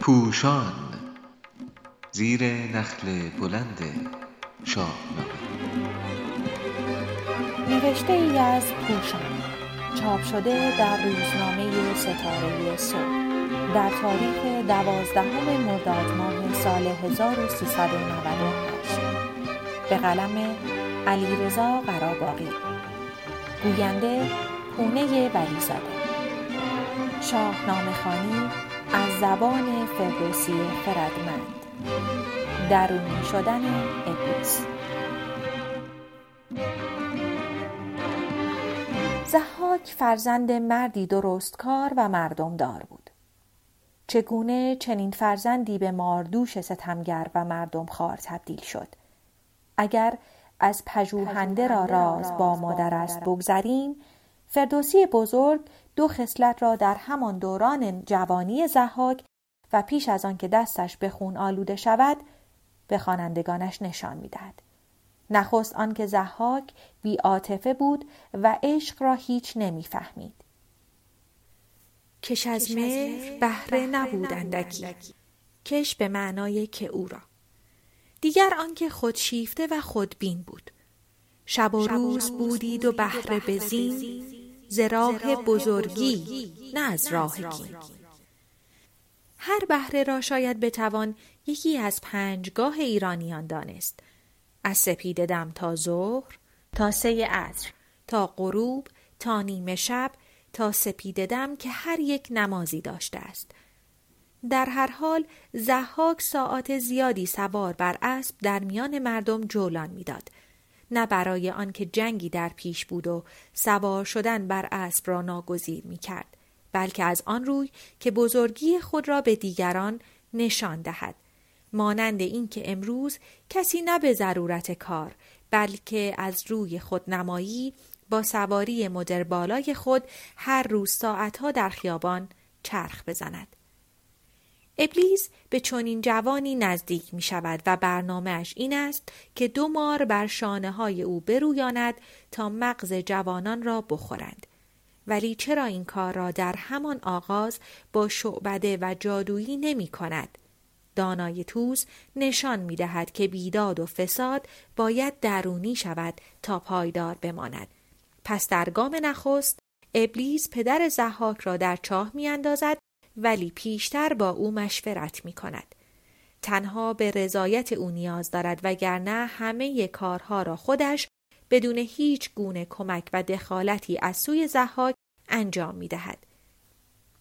پوشان زیر نخل بلند شاهنامه نوشته ای از پوشان چاپ شده در روزنامه ستاره صبح. در تاریخ دوازدهم مرداد ماه سال 1398 به قلم علیرضا قراباقی گوینده پونه ولیزاده. شاهنامه خانی از زبان فردوسی خردمند. درونی شدن ابلیس. زحاک فرزند مردی درستکار و مردمدار بود. چگونه چنین فرزندی به ماردوش ستمگر و مردم خار تبدیل شد؟ اگر از پژوهنده را راز با مادر است. بگذریم فردوسی بزرگ دو خصلت را در همان دوران جوانی زحاک و پیش از آن که دستش به خون آلوده شود به خوانندگانش نشان می‌دهد. نخست آنکه زحاک بی عاطفه بود و عشق را هیچ نمی‌فهمید. کش از مهر بهره نبود اندکی. کش به معنای که او را. دیگر آنکه خود شیفته و خودبین بود. شب و روز بودید و بهره بزین. ز راه بزرگی نه از راه کین هر بهره را شاید بتوان یکی از پنجگاه ایرانیان دانست. از سپید دم تا ظهر تا سه عصر. تا غروب تا نیمه شب تا سپید دم که هر یک نمازی داشته است. در هر حال زحاک ساعات زیادی سوار بر اسب در میان مردم جولان می‌داد. نه برای آنکه جنگی در پیش بود و سوار شدن بر اسب را ناگزیر می کرد بلکه از آن روی که بزرگی خود را به دیگران نشان دهد مانند اینکه امروز کسی نه به ضرورت کار بلکه از روی خودنمایی با سواری مدر بالای خود هر روز ساعتها در خیابان چرخ بزند. ابلیس به چنین جوانی نزدیک می شود و برنامهش این است که دو مار بر شانه های او برویاند تا مغز جوانان را بخورند. ولی چرا این کار را در همان آغاز با شعبده و جادویی نمی کند؟ دانای توز نشان می دهد که بیداد و فساد باید درونی شود تا پایدار بماند. پس در گام نخست ابلیس پدر زحاک را در چاه می اندازد ولی پیشتر با او مشورت می کند. تنها به رضایت او نیاز دارد وگرنه همه کارها را خودش بدون هیچ گونه کمک و دخالتی از سوی زحاک انجام می دهد.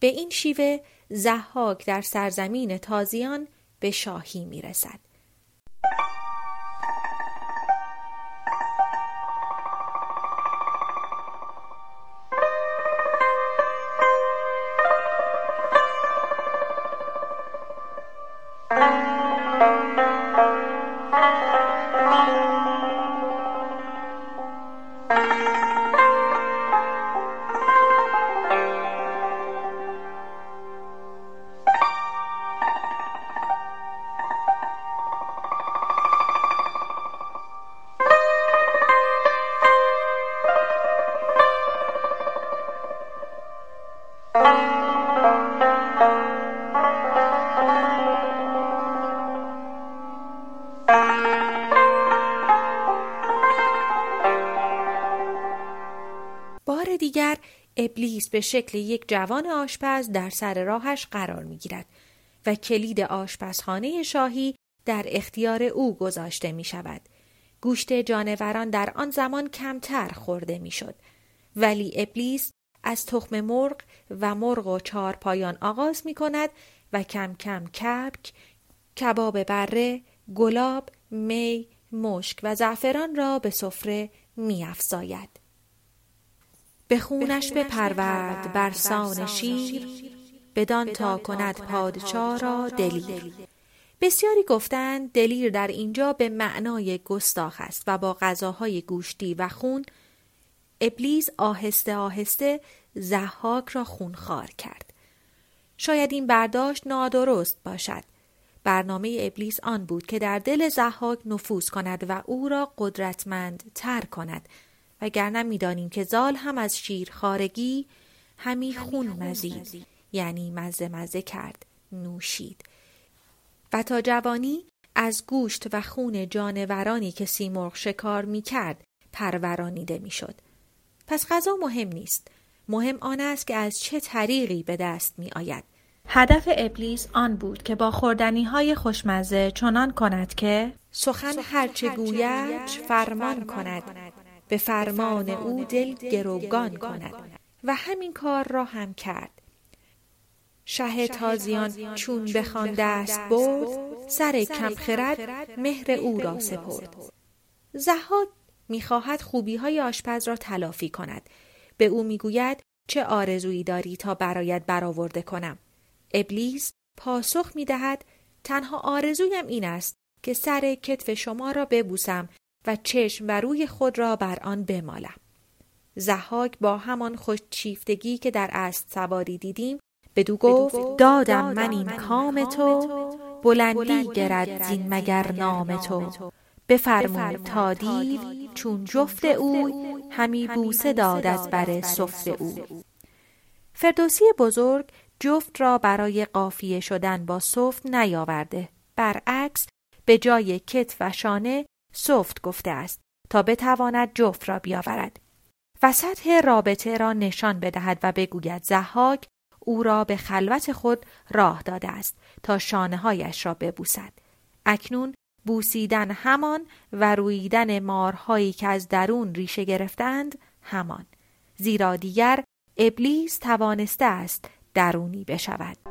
به این شیوه زحاک در سرزمین تازیان به شاهی می رسد. دیگر به شکل یک جوان آشپز در سر راهش قرار می گیرد و کلید آشپزخانه شاهی در اختیار او گذاشته می شود. گوشت جانوران در آن زمان کمتر خورده می شد. ولی ابلیس از تخم مرغ و مرغ و چهار پایان آغاز می کند و کم کم کبک، کباب بره، گلاب، می، مشک و زعفران را به سفره می افزاید. به خونش بپرورد بر سان شیر بدان تا کند پادشاه را دلیر. بسیاری گفتند دلیر در اینجا به معنای گستاخ است و با غذاهای گوشتی و خون ابلیس آهسته آهسته زحاک را خونخوار کرد. شاید این برداشت نادرست باشد. برنامه ابلیس آن بود که در دل زحاک نفوذ کند و او را قدرتمند تر کند. وگرنه می‌دانیم که زال هم از شیر خارگی همی خون مزید یعنی مزه مزه کرد نوشید و تا جوانی از گوشت و خون جانورانی که سیمرغ شکار می کرد پرورانیده می شد. پس غذا مهم نیست. مهم آن است که از چه طریقی به دست می آید. هدف ابلیس آن بود که با خوردنی های خوشمزه چنان کند که سخن هرچه گوید فرمان کند به فرمان او دل گروگان کند. و همین کار را هم کرد. شه تازیان چون بخوان دست برد سر کم خرد مهر او را سپرد. زهاد می‌خواهد خوبی های آشپز را تلافی کند. به او می‌گوید چه آرزویی داری تا برایت برآورده کنم؟ ابلیس پاسخ می‌دهد تنها آرزویم این است که سر کتف شما را ببوسم و چشم و روی خود را بر آن بمالم. زحاک با همان خوشچیفتگی که در است سواری دیدیم بدو گفت دادم من این کام تو بلندی گرد زین مگر نام تو. بفرمود تا دیو چون جفت او همی بوسه داد از بر سفت او. فردوسی بزرگ جفت را برای قافیه شدن با سفت نیاورده. برعکس به جای کت و شانه سفت گفته است تا بتواند جفت را بیاورد و سطح رابطه را نشان بدهد و بگوید زحاک او را به خلوت خود راه داده است تا شانه هایش را ببوسد. اکنون بوسیدن همان و رویدن مارهایی که از درون ریشه گرفتند همان. زیرا دیگر ابلیس توانسته است درونی بشود.